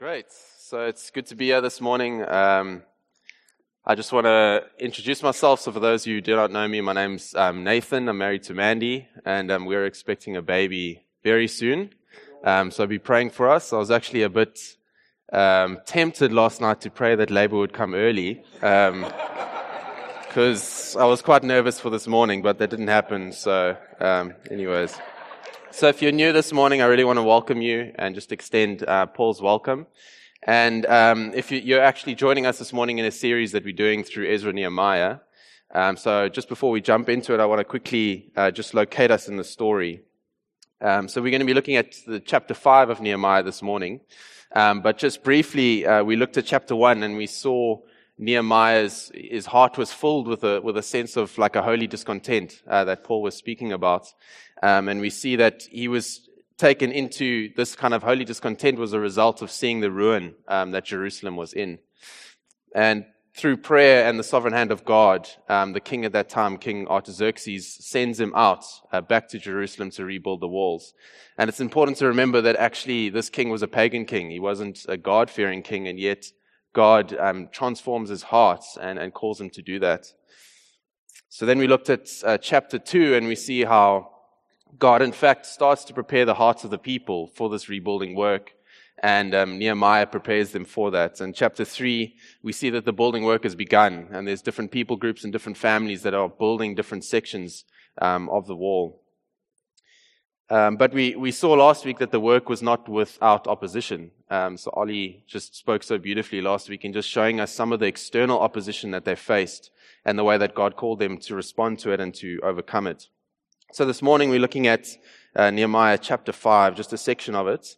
Great. So it's good to be here this morning. Um, I just want to introduce myself. So, for those of you who do not know me, my name's um, Nathan. I'm married to Mandy, and um, we're expecting a baby very soon. Um, so, be praying for us. I was actually a bit um, tempted last night to pray that labor would come early because um, I was quite nervous for this morning, but that didn't happen. So, anyways. So if you're new this morning, I really want to welcome you and just extend uh, Paul's welcome. And um, if you, are actually joining us this morning in a series that we're doing through Ezra Nehemiah, um, so just before we jump into it, I want to quickly uh, just locate us in the story. Um, so we're going to be looking at the chapter five of Nehemiah this morning. Um, but just briefly, uh, we looked at chapter one and we saw Nehemiah's his heart was filled with a with a sense of like a holy discontent uh, that Paul was speaking about, um, and we see that he was taken into this kind of holy discontent was a result of seeing the ruin um, that Jerusalem was in, and through prayer and the sovereign hand of God, um, the king at that time, King Artaxerxes, sends him out uh, back to Jerusalem to rebuild the walls. And it's important to remember that actually this king was a pagan king. He wasn't a God fearing king, and yet God um, transforms his heart and, and calls him to do that. So then we looked at uh, chapter 2 and we see how God, in fact, starts to prepare the hearts of the people for this rebuilding work. And um, Nehemiah prepares them for that. And chapter 3, we see that the building work has begun. And there's different people groups and different families that are building different sections um, of the wall. Um, but we, we saw last week that the work was not without opposition. Um, so Ollie just spoke so beautifully last week in just showing us some of the external opposition that they faced and the way that God called them to respond to it and to overcome it. So this morning we're looking at uh, Nehemiah chapter 5, just a section of it.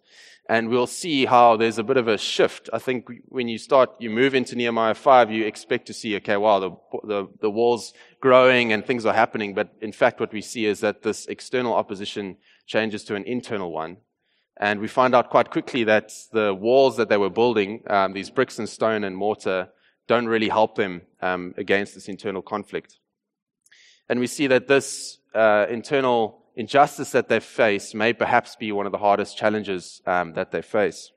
And we'll see how there's a bit of a shift. I think when you start, you move into Nehemiah 5, you expect to see, okay, wow, the, the, the wall's growing and things are happening. But in fact, what we see is that this external opposition changes to an internal one. And we find out quite quickly that the walls that they were building, um, these bricks and stone and mortar, don't really help them um, against this internal conflict. And we see that this uh, internal injustice that they face may perhaps be one of the hardest challenges um, that they face.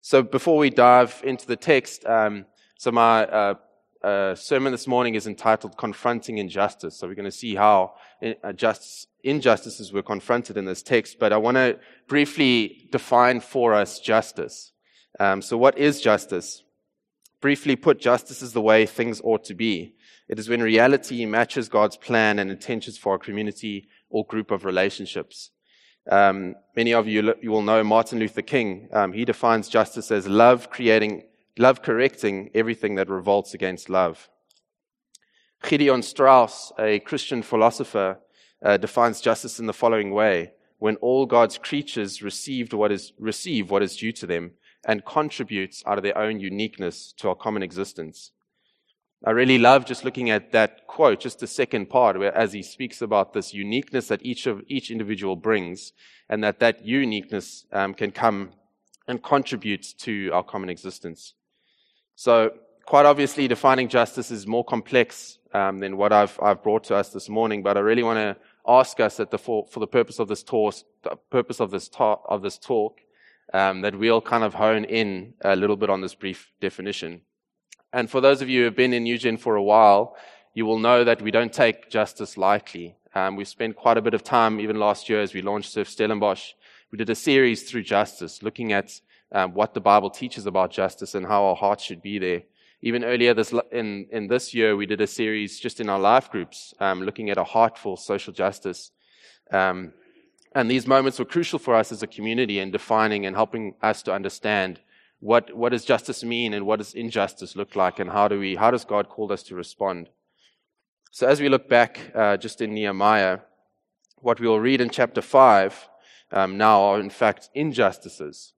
So before we dive into the text, um, so my uh, uh, sermon this morning is entitled Confronting Injustice. So we're going to see how uh, injustices were confronted in this text, but I want to briefly define for us justice. Um, so what is justice? Briefly put, justice is the way things ought to be. It is when reality matches God's plan and intentions for a community or group of relationships. Um, many of you, you will know Martin Luther King. Um, he defines justice as love creating love correcting everything that revolts against love. Gideon Strauss, a Christian philosopher, uh, defines justice in the following way when all God's creatures received what is, receive what is due to them and contributes out of their own uniqueness to our common existence. I really love just looking at that quote, just the second part, where as he speaks about this uniqueness that each of each individual brings, and that that uniqueness um, can come and contribute to our common existence. So, quite obviously, defining justice is more complex um, than what I've, I've brought to us this morning, but I really want to ask us that the, for, for the purpose of this talk, purpose of this talk, of this talk um, that we'll kind of hone in a little bit on this brief definition. And for those of you who have been in Eugene for a while, you will know that we don't take justice lightly. Um, we've spent quite a bit of time, even last year, as we launched Surf Stellenbosch. We did a series through justice, looking at um, what the Bible teaches about justice and how our hearts should be there. Even earlier this, in, in this year, we did a series just in our life groups um, looking at a heart for social justice. Um, and these moments were crucial for us as a community in defining and helping us to understand what, what does justice mean and what does injustice look like and how do we, how does God call us to respond? So as we look back uh, just in Nehemiah, what we will read in chapter 5 um, now are in fact injustices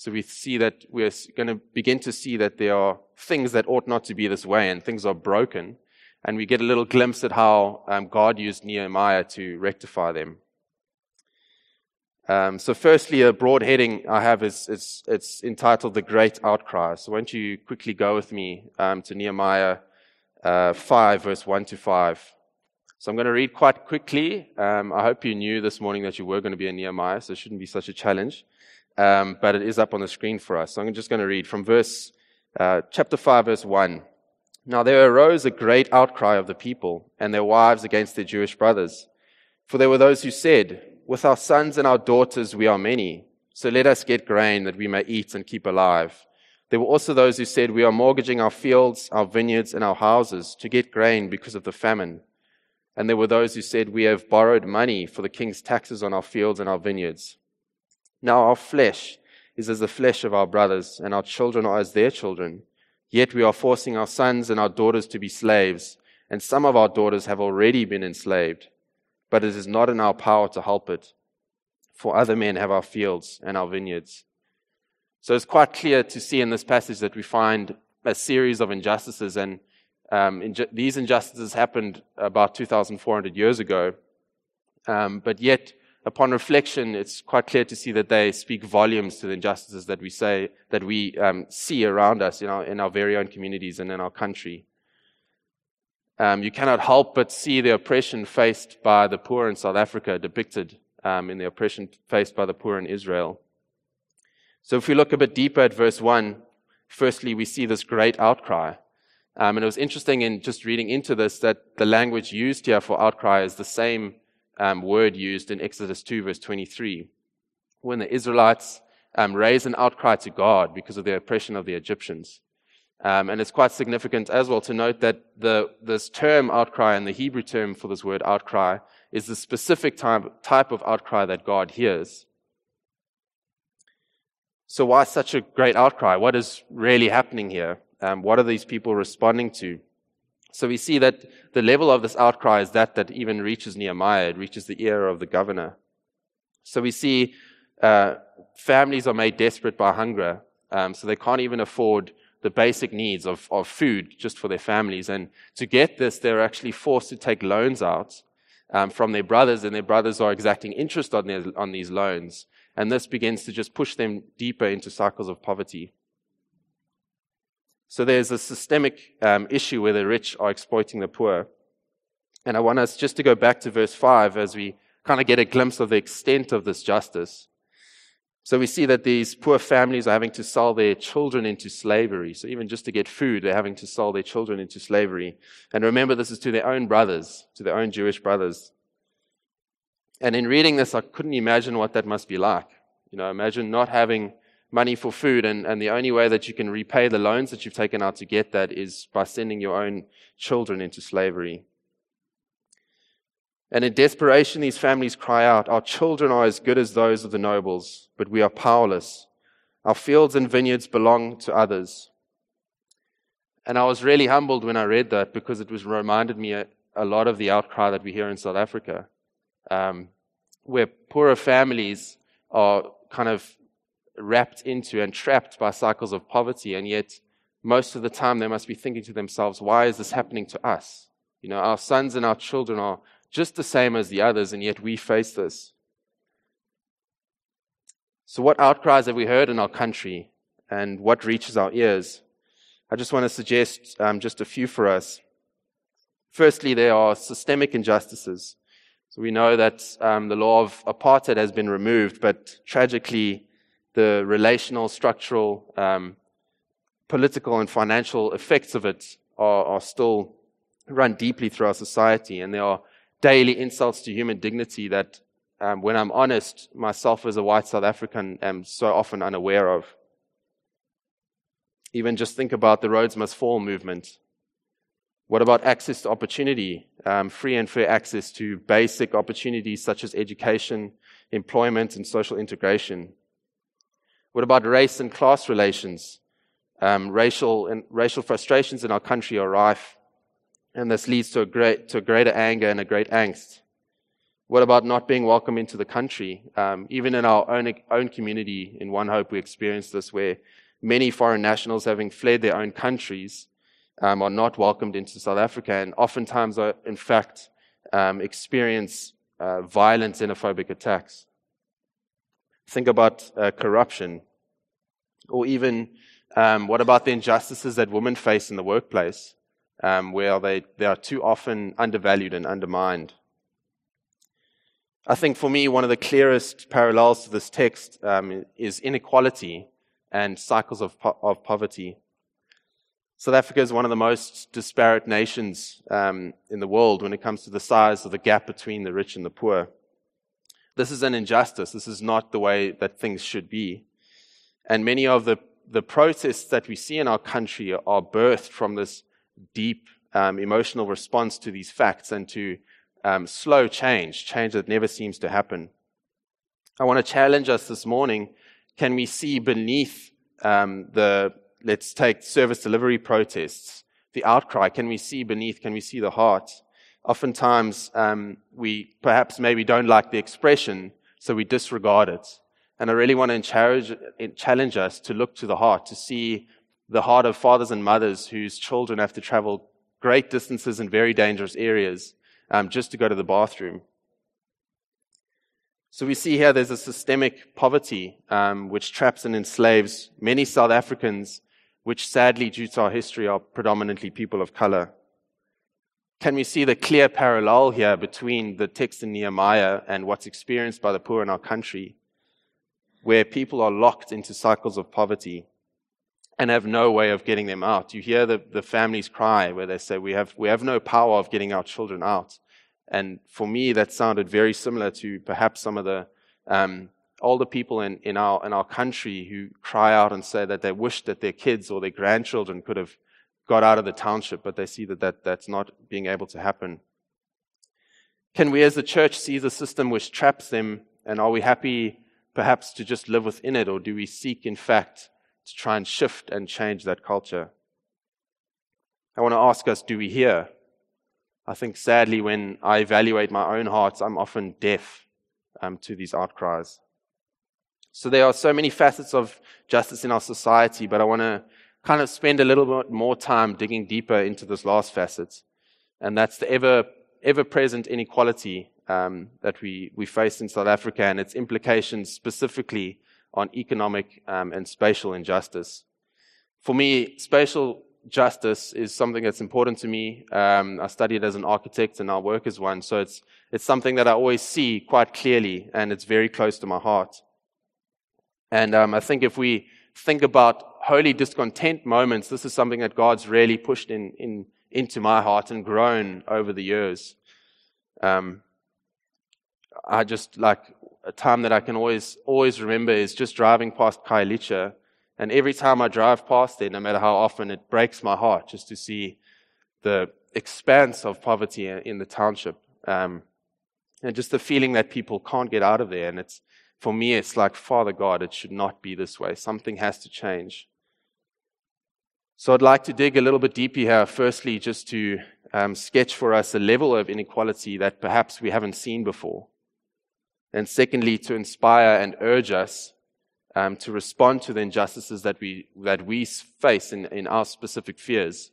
so we see that we're going to begin to see that there are things that ought not to be this way and things are broken. And we get a little glimpse at how um, God used Nehemiah to rectify them. Um, so, firstly, a broad heading I have is it's, it's, entitled The Great Outcry. So, why don't you quickly go with me um, to Nehemiah uh, 5, verse 1 to 5. So, I'm going to read quite quickly. Um, I hope you knew this morning that you were going to be in Nehemiah, so it shouldn't be such a challenge. Um, but it is up on the screen for us. So I'm just going to read from verse, uh, chapter 5, verse 1. Now there arose a great outcry of the people and their wives against their Jewish brothers. For there were those who said, With our sons and our daughters we are many, so let us get grain that we may eat and keep alive. There were also those who said, We are mortgaging our fields, our vineyards, and our houses to get grain because of the famine. And there were those who said, We have borrowed money for the king's taxes on our fields and our vineyards. Now our flesh is as the flesh of our brothers, and our children are as their children. Yet we are forcing our sons and our daughters to be slaves, and some of our daughters have already been enslaved. But it is not in our power to help it, for other men have our fields and our vineyards. So it's quite clear to see in this passage that we find a series of injustices, and um, these injustices happened about 2,400 years ago. Um, but yet, upon reflection, it's quite clear to see that they speak volumes to the injustices that we say that we um, see around us in our, in our very own communities and in our country. Um, you cannot help but see the oppression faced by the poor in South Africa depicted um, in the oppression faced by the poor in Israel. So if we look a bit deeper at verse 1, firstly, we see this great outcry. Um, and it was interesting in just reading into this that the language used here for outcry is the same um, word used in Exodus 2, verse 23, when the Israelites um, raise an outcry to God because of the oppression of the Egyptians. Um, and it's quite significant as well to note that the, this term outcry and the Hebrew term for this word outcry is the specific type, type of outcry that God hears. So, why such a great outcry? What is really happening here? Um, what are these people responding to? So, we see that the level of this outcry is that that even reaches Nehemiah, it reaches the ear of the governor. So, we see uh, families are made desperate by hunger, um, so they can't even afford the basic needs of, of food just for their families. And to get this, they're actually forced to take loans out um, from their brothers, and their brothers are exacting interest on, their, on these loans. And this begins to just push them deeper into cycles of poverty. So there's a systemic um, issue where the rich are exploiting the poor. And I want us just to go back to verse 5 as we kind of get a glimpse of the extent of this justice. So we see that these poor families are having to sell their children into slavery. So even just to get food, they're having to sell their children into slavery. And remember, this is to their own brothers, to their own Jewish brothers. And in reading this, I couldn't imagine what that must be like. You know, imagine not having money for food, and, and the only way that you can repay the loans that you've taken out to get that is by sending your own children into slavery. And in desperation, these families cry out, Our children are as good as those of the nobles, but we are powerless. Our fields and vineyards belong to others. And I was really humbled when I read that because it was reminded me a, a lot of the outcry that we hear in South Africa um, where poorer families are kind of wrapped into and trapped by cycles of poverty, and yet most of the time they must be thinking to themselves, why is this happening to us? You know, our sons and our children are just the same as the others, and yet we face this. So, what outcries have we heard in our country, and what reaches our ears? I just want to suggest um, just a few for us. Firstly, there are systemic injustices. So we know that um, the law of apartheid has been removed, but tragically, the relational, structural, um, political, and financial effects of it are, are still run deeply through our society. And there are daily insults to human dignity that, um, when I'm honest, myself as a white South African am so often unaware of. Even just think about the Rhodes Must Fall movement. What about access to opportunity? Um, free and fair access to basic opportunities such as education, employment, and social integration. What about race and class relations? Um, racial and racial frustrations in our country are rife, and this leads to a great to a greater anger and a great angst. What about not being welcome into the country? Um, even in our own own community, in One Hope, we experience this, where many foreign nationals, having fled their own countries, um, are not welcomed into South Africa and oftentimes are, in fact, um, experience uh, violent xenophobic attacks. Think about uh, corruption, or even um, what about the injustices that women face in the workplace, um, where they, they are too often undervalued and undermined. I think for me, one of the clearest parallels to this text um, is inequality and cycles of, po- of poverty. South Africa is one of the most disparate nations um, in the world when it comes to the size of the gap between the rich and the poor. This is an injustice. This is not the way that things should be. And many of the, the protests that we see in our country are birthed from this deep um, emotional response to these facts and to um, slow change, change that never seems to happen. I want to challenge us this morning. Can we see beneath um, the, let's take service delivery protests, the outcry? Can we see beneath? Can we see the heart? Oftentimes, um, we perhaps maybe don't like the expression, so we disregard it. And I really want to challenge us to look to the heart, to see the heart of fathers and mothers whose children have to travel great distances in very dangerous areas um, just to go to the bathroom. So we see here there's a systemic poverty um, which traps and enslaves many South Africans, which sadly, due to our history, are predominantly people of color. Can we see the clear parallel here between the text in Nehemiah and what's experienced by the poor in our country, where people are locked into cycles of poverty and have no way of getting them out. You hear the, the families cry where they say, we have, we have no power of getting our children out. And for me, that sounded very similar to perhaps some of the um, older people in, in, our, in our country who cry out and say that they wish that their kids or their grandchildren could have got out of the township, but they see that, that that's not being able to happen. Can we as a church see the system which traps them, and are we happy perhaps to just live within it, or do we seek, in fact, to try and shift and change that culture. I want to ask us do we hear? I think sadly, when I evaluate my own heart, I'm often deaf um, to these outcries. So there are so many facets of justice in our society, but I want to kind of spend a little bit more time digging deeper into this last facet, and that's the ever ever present inequality um, that we, we face in South Africa and its implications specifically on economic um, and spatial injustice. For me, spatial justice is something that's important to me. Um, I studied as an architect and I work as one, so it's, it's something that I always see quite clearly and it's very close to my heart. And um, I think if we think about holy discontent moments, this is something that God's really pushed in, in into my heart and grown over the years. Um, I just like a time that I can always, always remember is just driving past Khayelitsha. And every time I drive past there, no matter how often, it breaks my heart just to see the expanse of poverty in the township. Um, and just the feeling that people can't get out of there. And it's, for me, it's like, Father God, it should not be this way. Something has to change. So I'd like to dig a little bit deeper here. Firstly, just to um, sketch for us a level of inequality that perhaps we haven't seen before. And secondly, to inspire and urge us um, to respond to the injustices that we, that we face in, in our specific fears.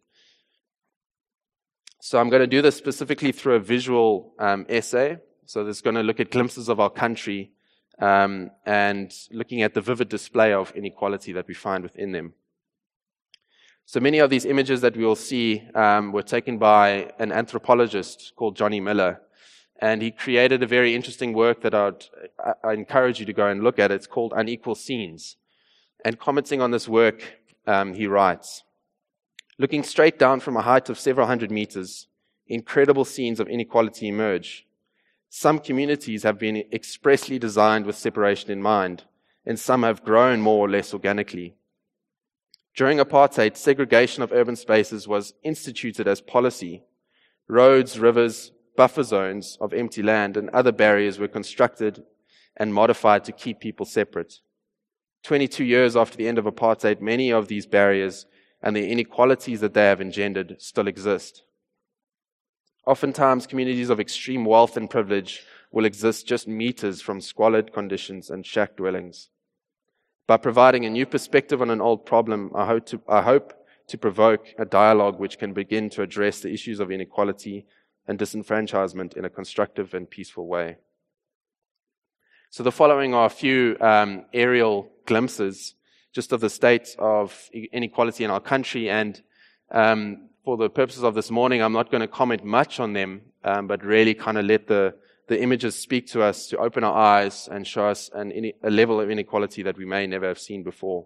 So I'm going to do this specifically through a visual um, essay. So this is going to look at glimpses of our country um, and looking at the vivid display of inequality that we find within them. So many of these images that we will see um, were taken by an anthropologist called Johnny Miller. And he created a very interesting work that I'd, I encourage you to go and look at. It's called Unequal Scenes. And commenting on this work, um, he writes, Looking straight down from a height of several hundred meters, incredible scenes of inequality emerge. Some communities have been expressly designed with separation in mind, and some have grown more or less organically. During apartheid, segregation of urban spaces was instituted as policy. Roads, rivers, buffer zones of empty land and other barriers were constructed and modified to keep people separate. 22 years after the end of apartheid, many of these barriers and the inequalities that they have engendered still exist. Oftentimes, communities of extreme wealth and privilege will exist just meters from squalid conditions and shack dwellings. By providing a new perspective on an old problem, I hope to, I hope to provoke a dialogue which can begin to address the issues of inequality and disenfranchisement in a constructive and peaceful way. So the following are a few um, aerial glimpses just of the state of inequality in our country. And um, for the purposes of this morning, I'm not going to comment much on them, um, but really kind of let the, the images speak to us to open our eyes and show us an, a level of inequality that we may never have seen before.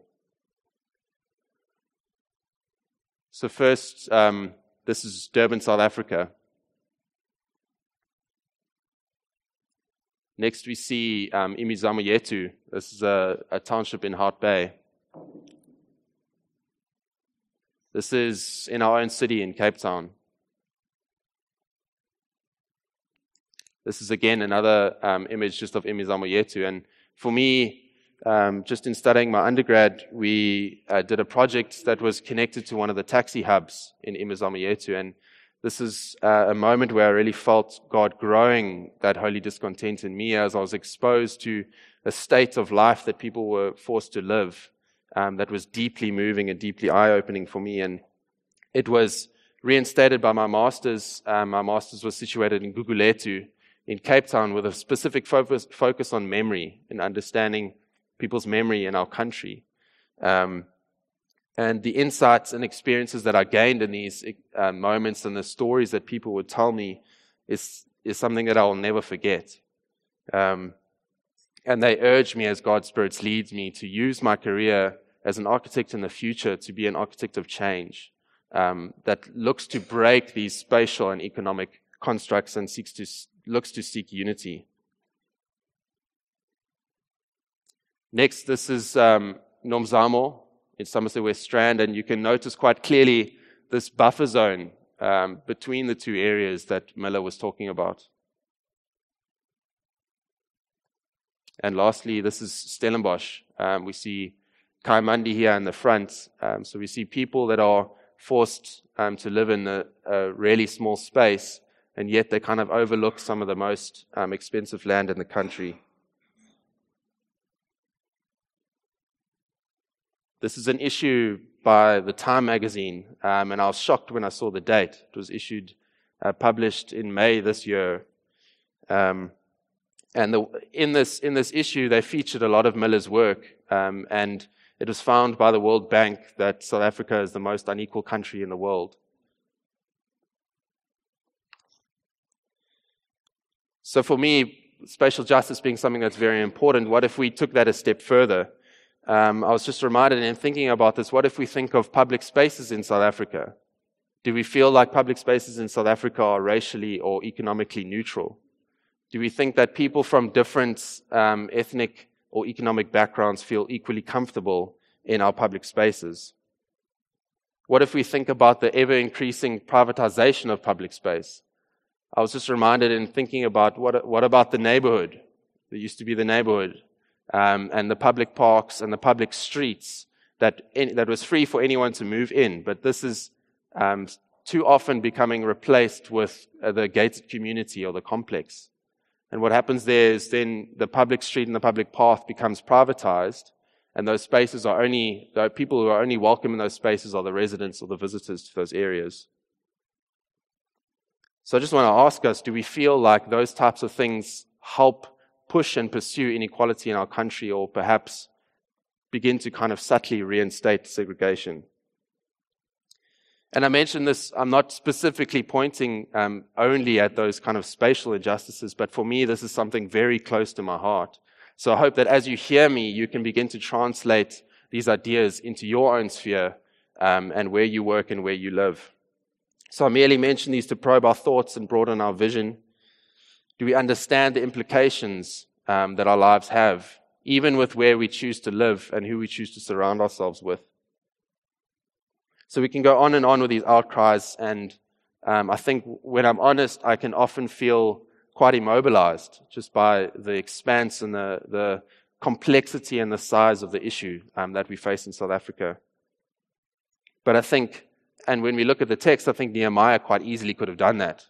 So, first, um, this is Durban, South Africa. Next, we see um, Imizamo Yethu. This is a, a township in Hout Bay. This is in our own city in Cape Town. This is again another um, image just of Imizamo. And for me, um, just in studying my undergrad, we uh, did a project that was connected to one of the taxi hubs in Imizamo. And this is uh, a moment where I really felt God growing that holy discontent in me as I was exposed to a state of life that people were forced to live um, that was deeply moving and deeply eye opening for me. And it was reinstated by my master's. Um, my master's was situated in Guguletu in Cape Town with a specific focus, focus on memory and understanding people's memory in our country. Um, and the insights and experiences that I gained in these uh, moments and the stories that people would tell me is, is something that I will never forget. Um, and they urge me, as God's Spirit leads me, to use my career as an architect in the future to be an architect of change um, that looks to break these spatial and economic constructs and seeks to, looks to seek unity. Next, this is um, Nomzamo in Somerset West Strand, and you can notice quite clearly this buffer zone um, between the two areas that Miller was talking about. And lastly, this is Stellenbosch. Um, we see Kayamandi here in the front. Um, so we see people that are forced um, to live in a, a, really small space, and yet they kind of overlook some of the most um, expensive land in the country. This is an issue by the Time magazine, um, and I was shocked when I saw the date. It was issued, uh, published in May this year. Um, and the, in, this, in this issue, they featured a lot of Miller's work, um, and it was found by the World Bank that South Africa is the most unequal country in the world. So, for me, spatial justice being something that's very important, what if we took that a step further? Um, I was just reminded in thinking about this what if we think of public spaces in South Africa? Do we feel like public spaces in South Africa are racially or economically neutral? Do we think that people from different um, ethnic or economic backgrounds feel equally comfortable in our public spaces? What if we think about the ever increasing privatization of public space? I was just reminded in thinking about what, what about the neighborhood? that used to be the neighborhood um, and the public parks and the public streets that, in, that was free for anyone to move in. But this is um, too often becoming replaced with uh, the gated community or the complex. And what happens there is then the public street and the public path becomes privatized, and those spaces are only, the people who are only welcome in those spaces are the residents or the visitors to those areas. So I just want to ask us do we feel like those types of things help push and pursue inequality in our country, or perhaps begin to kind of subtly reinstate segregation? And I mentioned this, I'm not specifically pointing um, only at those kind of spatial injustices, but for me, this is something very close to my heart. So I hope that as you hear me, you can begin to translate these ideas into your own sphere um, and where you work and where you live. So I merely mention these to probe our thoughts and broaden our vision. Do we understand the implications um, that our lives have, even with where we choose to live and who we choose to surround ourselves with? So we can go on and on with these outcries. And um, I think when I'm honest, I can often feel quite immobilized just by the expanse and the, the complexity and the size of the issue um, that we face in South Africa. But I think, and when we look at the text, I think Nehemiah quite easily could have done that.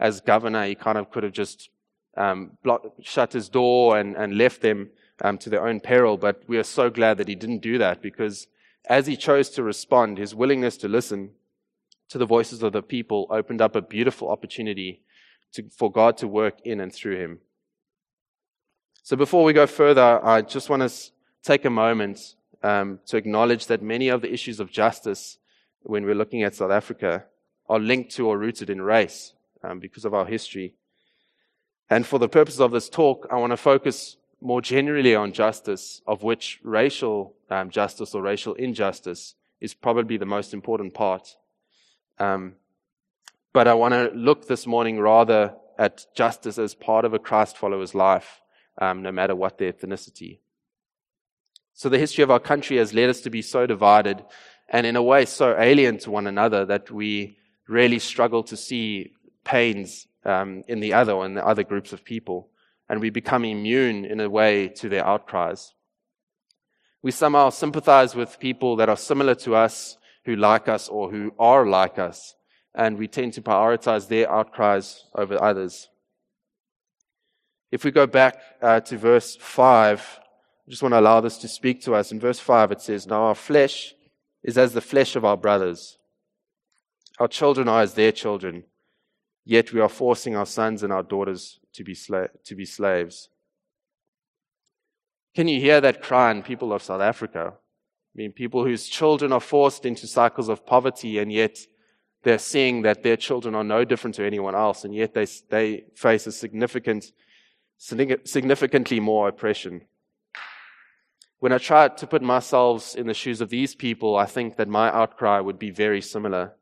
As governor, he kind of could have just um, block, shut his door and, and left them um, to their own peril. But we are so glad that he didn't do that because as he chose to respond, his willingness to listen to the voices of the people opened up a beautiful opportunity to, for God to work in and through him. So before we go further, I just want to take a moment um, to acknowledge that many of the issues of justice when we're looking at South Africa are linked to or rooted in race um, because of our history. And for the purpose of this talk, I want to focus more generally on justice, of which racial um, justice or racial injustice is probably the most important part. Um, but I want to look this morning rather at justice as part of a Christ follower's life, um, no matter what their ethnicity. So the history of our country has led us to be so divided and in a way so alien to one another that we really struggle to see pains um, in the other and the other groups of people. And we become immune in a way to their outcries. We somehow sympathize with people that are similar to us, who like us or who are like us, and we tend to prioritize their outcries over others. If we go back uh, to verse 5, I just want to allow this to speak to us. In verse 5, it says, Now our flesh is as the flesh of our brothers. Our children are as their children, yet we are forcing our sons and our daughters to be, sla- to be slaves. Can you hear that cry in people of South Africa? I mean, people whose children are forced into cycles of poverty, and yet they're seeing that their children are no different to anyone else, and yet they, they face a significant, significantly more oppression. When I try to put myself in the shoes of these people, I think that my outcry would be very similar.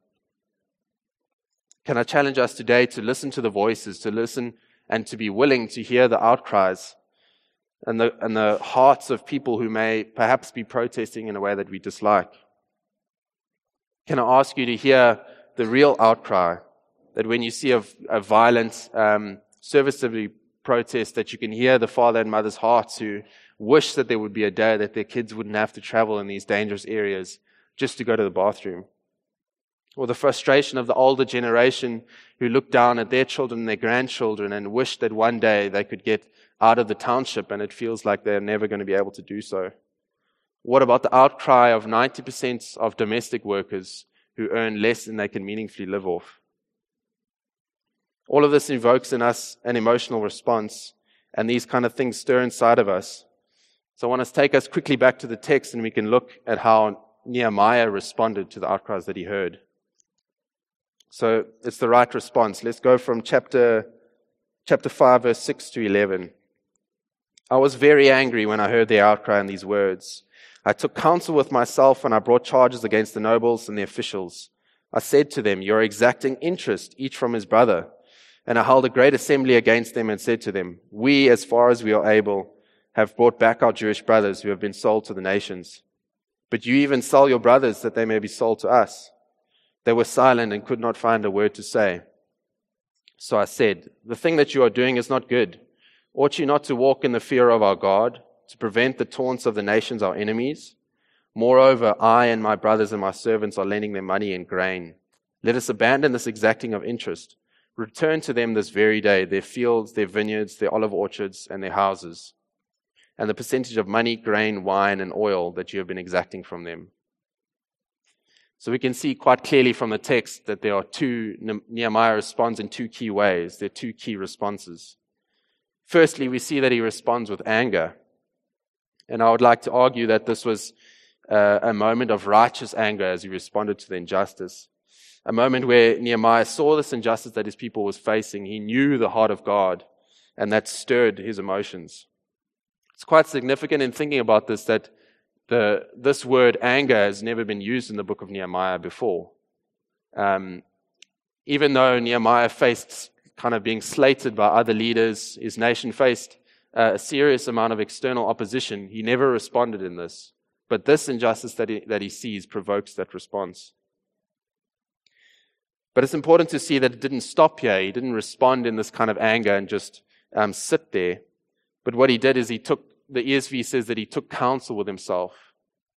Can I challenge us today to listen to the voices, to listen and to be willing to hear the outcries and the, and the hearts of people who may perhaps be protesting in a way that we dislike? Can I ask you to hear the real outcry that when you see a, a violent, um, service delivery protest, that you can hear the father and mother's hearts who wish that there would be a day that their kids wouldn't have to travel in these dangerous areas just to go to the bathroom. Or the frustration of the older generation who look down at their children and their grandchildren and wish that one day they could get out of the township and it feels like they're never going to be able to do so. What about the outcry of 90% of domestic workers who earn less than they can meaningfully live off? All of this invokes in us an emotional response, and these kind of things stir inside of us. So I want to take us quickly back to the text and we can look at how Nehemiah responded to the outcries that he heard. So it's the right response. Let's go from chapter, chapter 5, verse 6 to 11. I was very angry when I heard the outcry and these words. I took counsel with myself and I brought charges against the nobles and the officials. I said to them, You're exacting interest, each from his brother. And I held a great assembly against them and said to them, We, as far as we are able, have brought back our Jewish brothers who have been sold to the nations. But you even sell your brothers that they may be sold to us. They were silent and could not find a word to say. So I said, The thing that you are doing is not good. Ought you not to walk in the fear of our God, to prevent the taunts of the nations, our enemies? Moreover, I and my brothers and my servants are lending them money and grain. Let us abandon this exacting of interest. Return to them this very day their fields, their vineyards, their olive orchards, and their houses and the percentage of money, grain, wine, and oil that you have been exacting from them. So we can see quite clearly from the text that there are two, Nehemiah responds in two key ways. There are two key responses. Firstly, we see that he responds with anger. And I would like to argue that this was uh, a moment of righteous anger as he responded to the injustice. A moment where Nehemiah saw this injustice that his people was facing. He knew the heart of God, and that stirred his emotions. It's quite significant in thinking about this that the, this word anger has never been used in the book of Nehemiah before. Um, even though Nehemiah faced kind of being slated by other leaders, his nation faced uh, a serious amount of external opposition, he never responded in this. But this injustice that he, that he sees provokes that response. But it's important to see that it didn't stop here. He didn't respond in this kind of anger and just um, sit there. But what he did is he took, the ESV says that he took counsel with himself,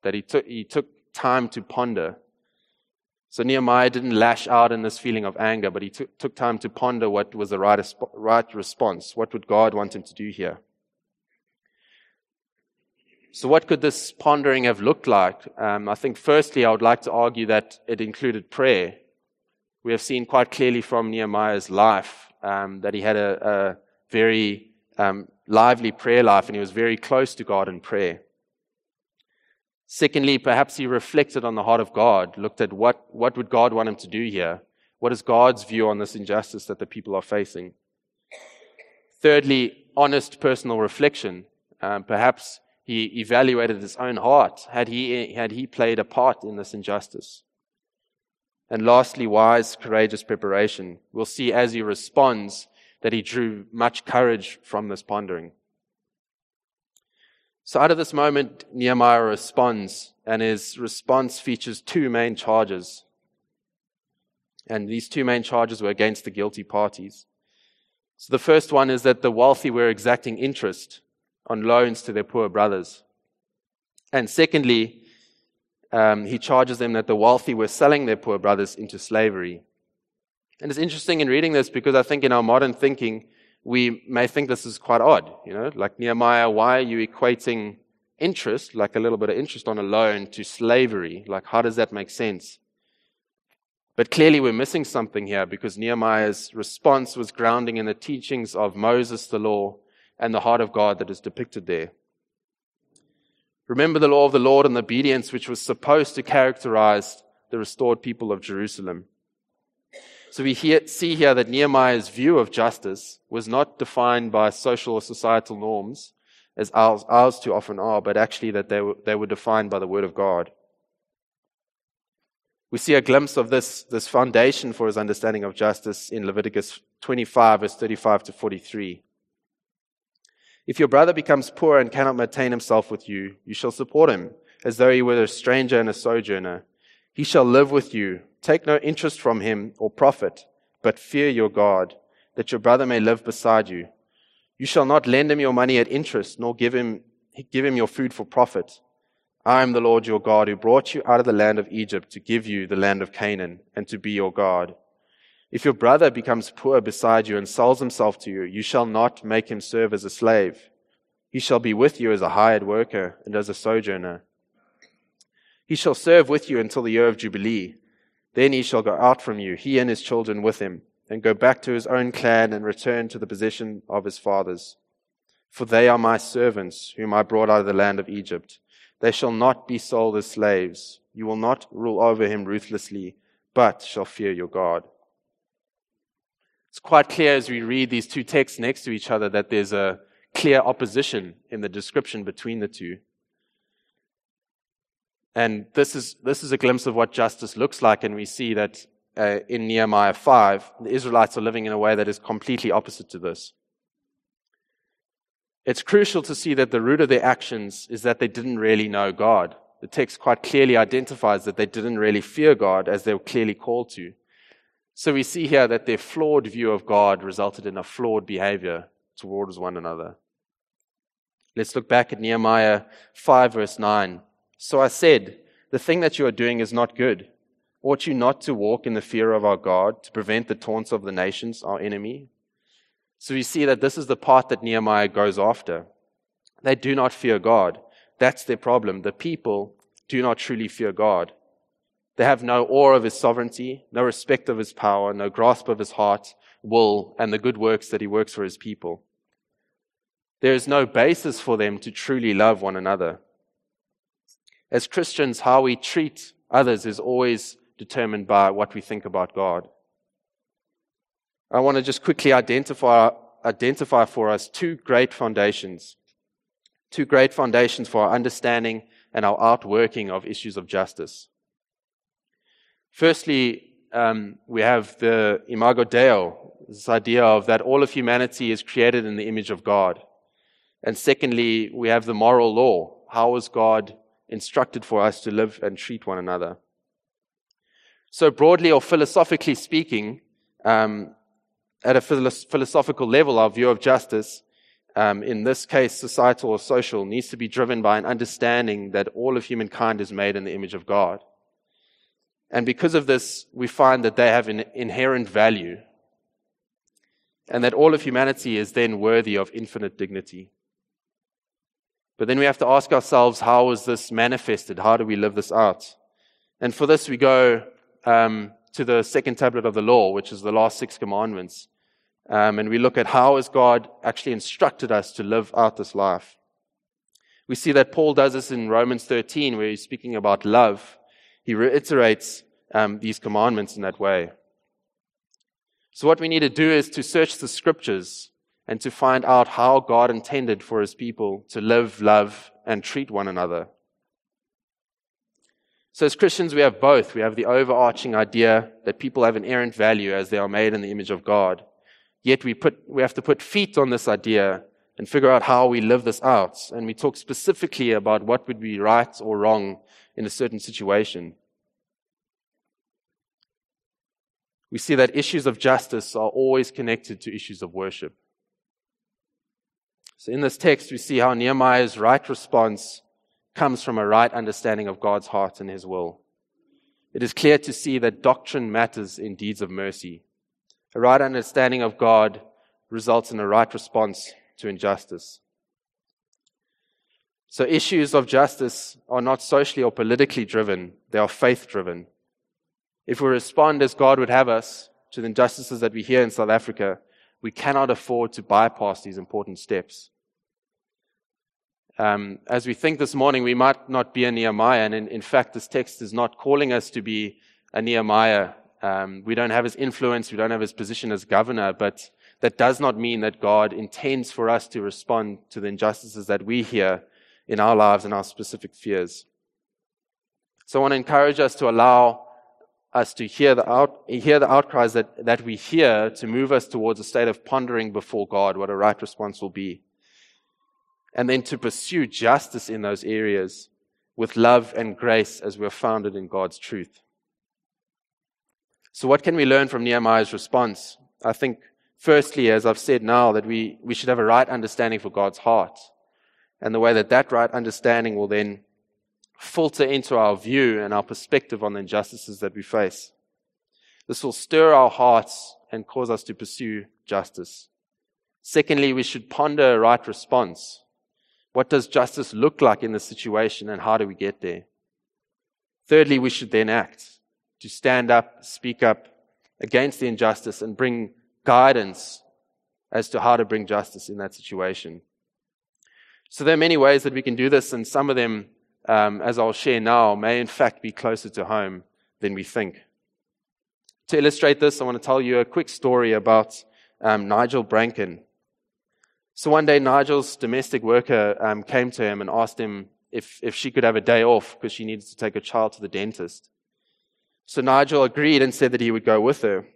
that he took, he took time to ponder. So Nehemiah didn't lash out in this feeling of anger, but he took, took time to ponder what was the right, right response. What would God want him to do here? So, what could this pondering have looked like? Um, I think, firstly, I would like to argue that it included prayer. We have seen quite clearly from Nehemiah's life um, that he had a, a very um, lively prayer life and he was very close to God in prayer. Secondly, perhaps he reflected on the heart of God, looked at what, what would God want him to do here? What is God's view on this injustice that the people are facing? Thirdly, honest personal reflection. Um, perhaps he evaluated his own heart. Had he, had he played a part in this injustice? And lastly, wise, courageous preparation. We'll see as he responds that he drew much courage from this pondering. So out of this moment, Nehemiah responds, and his response features two main charges. And these two main charges were against the guilty parties. So the first one is that the wealthy were exacting interest on loans to their poor brothers. And secondly, um, he charges them that the wealthy were selling their poor brothers into slavery. And it's interesting in reading this because I think in our modern thinking, we may think this is quite odd. You know, like Nehemiah, why are you equating interest, like a little bit of interest on a loan, to slavery? Like, how does that make sense? But clearly, we're missing something here because Nehemiah's response was grounding in the teachings of Moses, the law, and the heart of God that is depicted there. Remember the law of the Lord and the obedience which was supposed to characterize the restored people of Jerusalem. So we hear, see here that Nehemiah's view of justice was not defined by social or societal norms, as ours, ours too often are, but actually that they were, they were defined by the Word of God. We see a glimpse of this, this foundation for his understanding of justice in Leviticus 25, verse 35 to 43. If your brother becomes poor and cannot maintain himself with you, you shall support him, as though he were a stranger and a sojourner. He shall live with you. Take no interest from him or profit, but fear your God, that your brother may live beside you. You shall not lend him your money at interest, nor give him, give him your food for profit. I am the Lord your God, who brought you out of the land of Egypt to give you the land of Canaan, and to be your God. If your brother becomes poor beside you and sells himself to you, you shall not make him serve as a slave. He shall be with you as a hired worker and as a sojourner. He shall serve with you until the year of Jubilee. Then he shall go out from you, he and his children with him, and go back to his own clan and return to the possession of his fathers. For they are my servants, whom I brought out of the land of Egypt. They shall not be sold as slaves. You will not rule over him ruthlessly, but shall fear your God. It's quite clear as we read these two texts next to each other that there's a clear opposition in the description between the two. And this is, this is a glimpse of what justice looks like, and we see that uh, in Nehemiah 5, the Israelites are living in a way that is completely opposite to this. It's crucial to see that the root of their actions is that they didn't really know God. The text quite clearly identifies that they didn't really fear God as they were clearly called to. So we see here that their flawed view of God resulted in a flawed behavior towards one another. Let's look back at Nehemiah 5, verse 9. So I said, The thing that you are doing is not good. Ought you not to walk in the fear of our God to prevent the taunts of the nations, our enemy? So we see that this is the part that Nehemiah goes after. They do not fear God. That's their problem. The people do not truly fear God. They have no awe of his sovereignty, no respect of his power, no grasp of his heart, will, and the good works that he works for his people. There is no basis for them to truly love one another. As Christians, how we treat others is always determined by what we think about God. I want to just quickly identify, identify for us two great foundations, two great foundations for our understanding and our outworking of issues of justice. Firstly, um, we have the imago Dei, this idea of that all of humanity is created in the image of God. And secondly, we have the moral law. How is God instructed for us to live and treat one another? So, broadly or philosophically speaking, um, at a philosophical level, our view of justice, um, in this case, societal or social, needs to be driven by an understanding that all of humankind is made in the image of God. And because of this, we find that they have an inherent value and that all of humanity is then worthy of infinite dignity. But then we have to ask ourselves, how is this manifested? How do we live this out? And for this, we go um, to the second tablet of the law, which is the last six commandments. Um, and we look at how has God actually instructed us to live out this life. We see that Paul does this in Romans 13, where he's speaking about love he reiterates um, these commandments in that way. So, what we need to do is to search the scriptures and to find out how God intended for his people to live, love, and treat one another. So, as Christians, we have both. We have the overarching idea that people have an errant value as they are made in the image of God. Yet, we, put, we have to put feet on this idea and figure out how we live this out. And we talk specifically about what would be right or wrong in a certain situation. We see that issues of justice are always connected to issues of worship. So, in this text, we see how Nehemiah's right response comes from a right understanding of God's heart and his will. It is clear to see that doctrine matters in deeds of mercy. A right understanding of God results in a right response to injustice. So, issues of justice are not socially or politically driven, they are faith driven. If we respond as God would have us to the injustices that we hear in South Africa, we cannot afford to bypass these important steps um, as we think this morning, we might not be a Nehemiah. And in, in fact, this text is not calling us to be a Nehemiah. Um, we don't have his influence, we don't have his position as governor, but that does not mean that God intends for us to respond to the injustices that we hear in our lives and our specific fears. So I want to encourage us to allow us to hear the, out, hear the outcries that, that we hear to move us towards a state of pondering before God what a right response will be and then to pursue justice in those areas with love and grace as we're founded in God's truth. So, what can we learn from Nehemiah's response? I think, firstly, as I've said now, that we, we should have a right understanding for God's heart. And the way that that right understanding will then filter into our view and our perspective on the injustices that we face. This will stir our hearts and cause us to pursue justice. Secondly, we should ponder a right response. What does justice look like in this situation and how do we get there? Thirdly, we should then act to stand up, speak up against the injustice and bring guidance as to how to bring justice in that situation. So there are many ways that we can do this, and some of them, um, as I'll share now, may in fact be closer to home than we think. To illustrate this, I want to tell you a quick story about um, Nigel Branken. So one day, Nigel's domestic worker um, came to him and asked him if, if she could have a day off because she needed to take her child to the dentist. So Nigel agreed and said that he would go with her.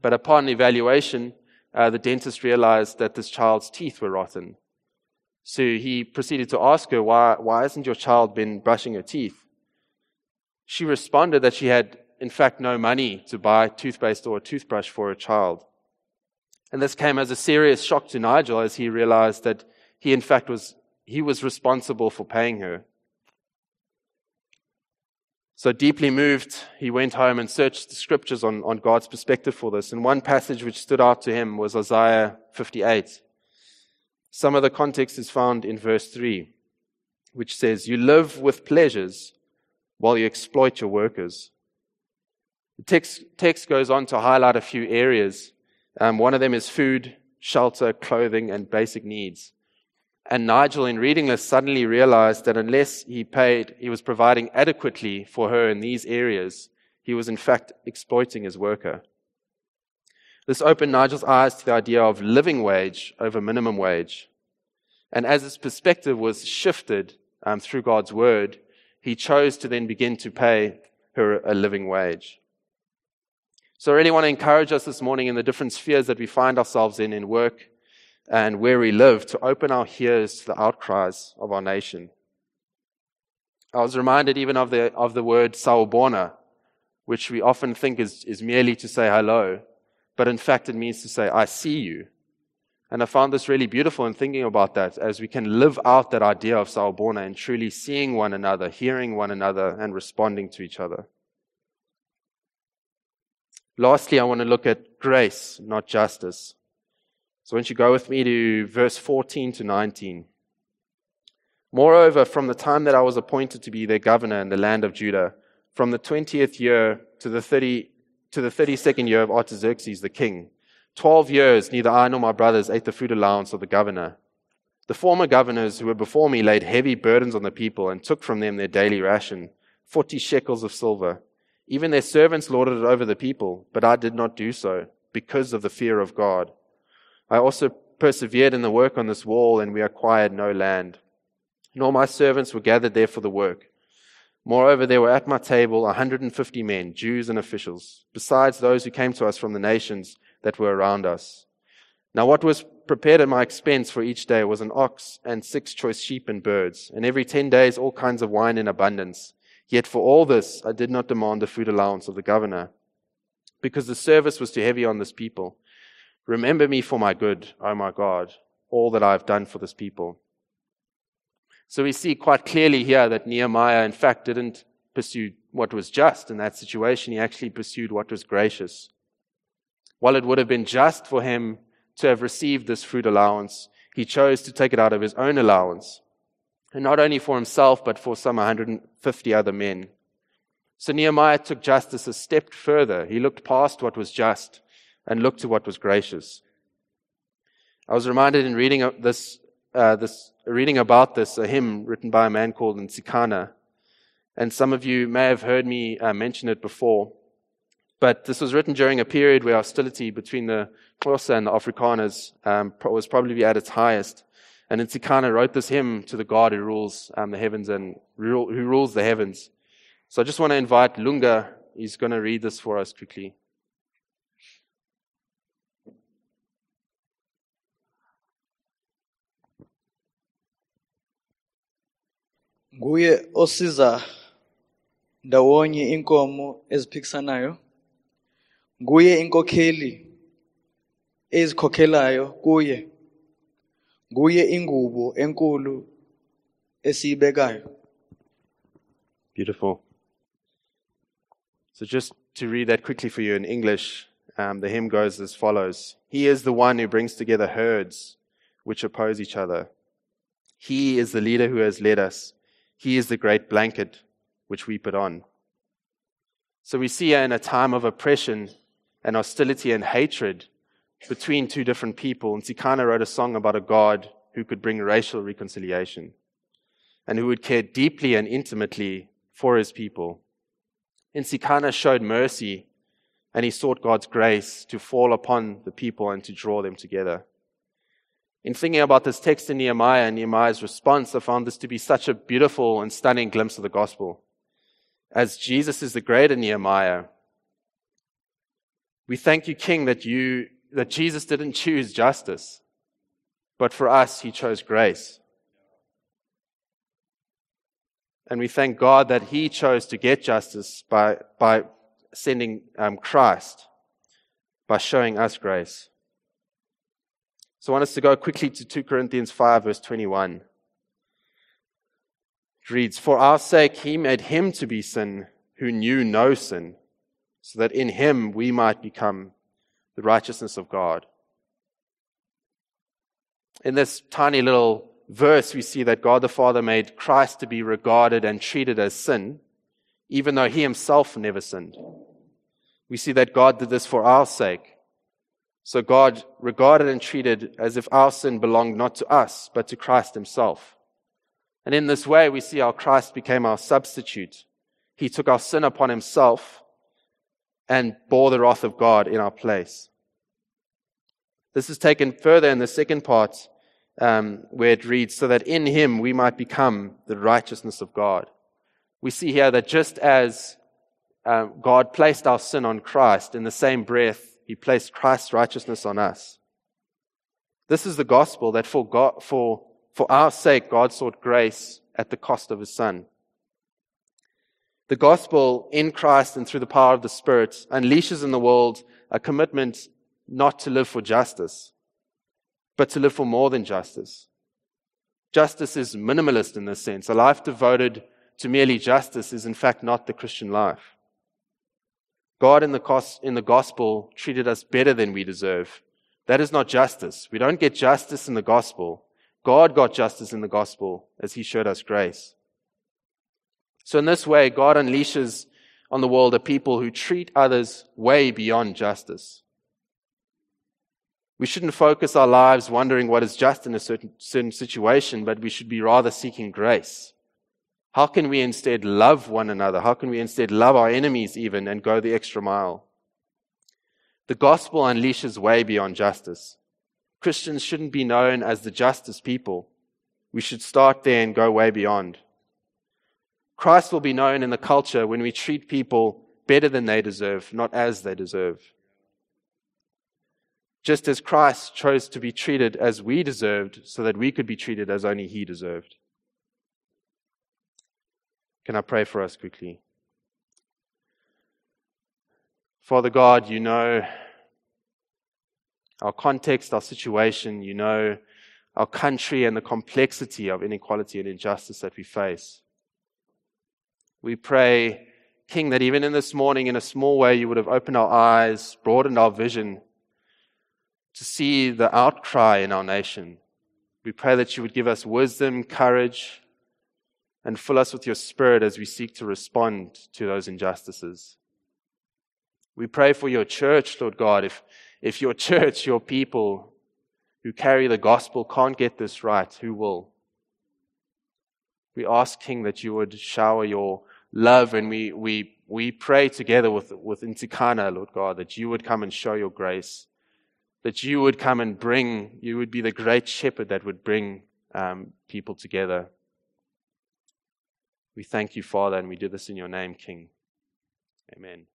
But upon evaluation, uh, the dentist realized that this child's teeth were rotten. So he proceeded to ask her, why, why hasn't your child been brushing her teeth? She responded that she had, in fact, no money to buy toothpaste or a toothbrush for her child. And this came as a serious shock to Nigel as he realized that he, in fact, was, he was responsible for paying her. So deeply moved, he went home and searched the scriptures on, on God's perspective for this. And one passage which stood out to him was Isaiah 58. Some of the context is found in verse 3, which says, You live with pleasures while you exploit your workers. The text, text goes on to highlight a few areas um, one of them is food, shelter, clothing, and basic needs. And Nigel, in reading this, suddenly realized that unless he paid, he was providing adequately for her in these areas, he was in fact exploiting his worker. This opened Nigel's eyes to the idea of living wage over minimum wage. And as his perspective was shifted um, through God's word, he chose to then begin to pay her a living wage. So I really want to encourage us this morning in the different spheres that we find ourselves in, in work and where we live, to open our ears to the outcries of our nation. I was reminded even of the, of the word sawubona, which we often think is, is merely to say hello, but in fact it means to say, I see you. And I found this really beautiful in thinking about that as we can live out that idea of sawubona and truly seeing one another, hearing one another, and responding to each other. Lastly, I want to look at grace, not justice. So, once you go with me to verse 14 to 19. Moreover, from the time that I was appointed to be their governor in the land of Judah, from the 20th year to the 30, to the 32nd year of Artaxerxes the king, 12 years neither I nor my brothers ate the food allowance of the governor. The former governors who were before me laid heavy burdens on the people and took from them their daily ration, 40 shekels of silver. Even their servants lorded it over the people, but I did not do so because of the fear of God. I also persevered in the work on this wall, and we acquired no land. Nor my servants were gathered there for the work. Moreover, there were at my table 150 men, Jews and officials, besides those who came to us from the nations that were around us. Now, what was prepared at my expense for each day was an ox and six choice sheep and birds, and every ten days all kinds of wine in abundance. Yet for all this, I did not demand the food allowance of the governor, because the service was too heavy on this people. Remember me for my good, O my God, all that I have done for this people. So we see quite clearly here that Nehemiah, in fact, didn't pursue what was just in that situation. He actually pursued what was gracious. While it would have been just for him to have received this food allowance, he chose to take it out of his own allowance. And not only for himself, but for some 150 other men. So Nehemiah took justice a step further. He looked past what was just and looked to what was gracious. I was reminded in reading this, uh, this reading about this, a hymn written by a man called Ntsikana. And some of you may have heard me uh, mention it before. But this was written during a period where hostility between the Xhosa and the Afrikaners um, was probably at its highest. And Ntsikana wrote this hymn to the God who rules um, the heavens and who rules the heavens. So I just want to invite Lunga. He's going to read this for us quickly. Nguye osiza ndawonye inkomo eziphikisanayo nguye inkokheli ezikhokhelayo kuye nguye ingubo enkulu esiyibekayo Beautiful. So, just to read that quickly for you in English, um, the hymn goes as follows He is the one who brings together herds which oppose each other. He is the leader who has led us. He is the great blanket which we put on. So we see in a time of oppression and hostility and hatred between two different people. And Ntsikana wrote a song about a God who could bring racial reconciliation and who would care deeply and intimately for his people. Ntsikana showed mercy and he sought God's grace to fall upon the people and to draw them together. In thinking about this text in Nehemiah and Nehemiah's response, I found this to be such a beautiful and stunning glimpse of the gospel. As Jesus is the greater Nehemiah, we thank you, King, that you, that Jesus didn't choose justice, but for us, he chose grace. And we thank God that he chose to get justice by, by sending um, Christ, by showing us grace. So I want us to go quickly to 2 Corinthians 5, verse 21. It reads, For our sake he made him to be sin who knew no sin, so that in him we might become the righteousness of God. In this tiny little verse, we see that God the Father made Christ to be regarded and treated as sin, even though he himself never sinned. We see that God did this for our sake so God regarded and treated as if our sin belonged not to us, but to Christ himself. And in this way, we see how Christ became our substitute. He took our sin upon himself and bore the wrath of God in our place. This is taken further in the second part, um, where it reads, so that in him we might become the righteousness of God. We see here that just as uh, God placed our sin on Christ, in the same breath, he placed Christ's righteousness on us. This is the gospel that for, God, for, for our sake, God sought grace at the cost of his son. The gospel in Christ and through the power of the Spirit unleashes in the world a commitment not to live for justice, but to live for more than justice. Justice is minimalist in this sense. A life devoted to merely justice is in fact not the Christian life. God in the, in the gospel treated us better than we deserve. That is not justice. We don't get justice in the gospel. God got justice in the gospel as he showed us grace. So in this way, God unleashes on the world a people who treat others way beyond justice. We shouldn't focus our lives wondering what is just in a certain, certain situation, but we should be rather seeking grace. How can we instead love one another? How can we instead love our enemies even and go the extra mile? The gospel unleashes way beyond justice. Christians shouldn't be known as the justice people. We should start there and go way beyond. Christ will be known in the culture when we treat people better than they deserve, not as they deserve. Just as Christ chose to be treated as we deserved so that we could be treated as only he deserved. Can I pray for us quickly? Father God, you know our context, our situation, you know our country and the complexity of inequality and injustice that we face. We pray, King, that even in this morning, in a small way, you would have opened our eyes, broadened our vision to see the outcry in our nation. We pray that you would give us wisdom, courage, and fill us with your spirit as we seek to respond to those injustices. We pray for your church, Lord God. If, if your church, your people who carry the gospel can't get this right, who will? We ask, King, that you would shower your love and we, we, we pray together with, with Ntsikana, Lord God, that you would come and show your grace, that you would come and bring, you would be the great shepherd that would bring um, people together. We thank you, Father, and we do this in your name, King. Amen.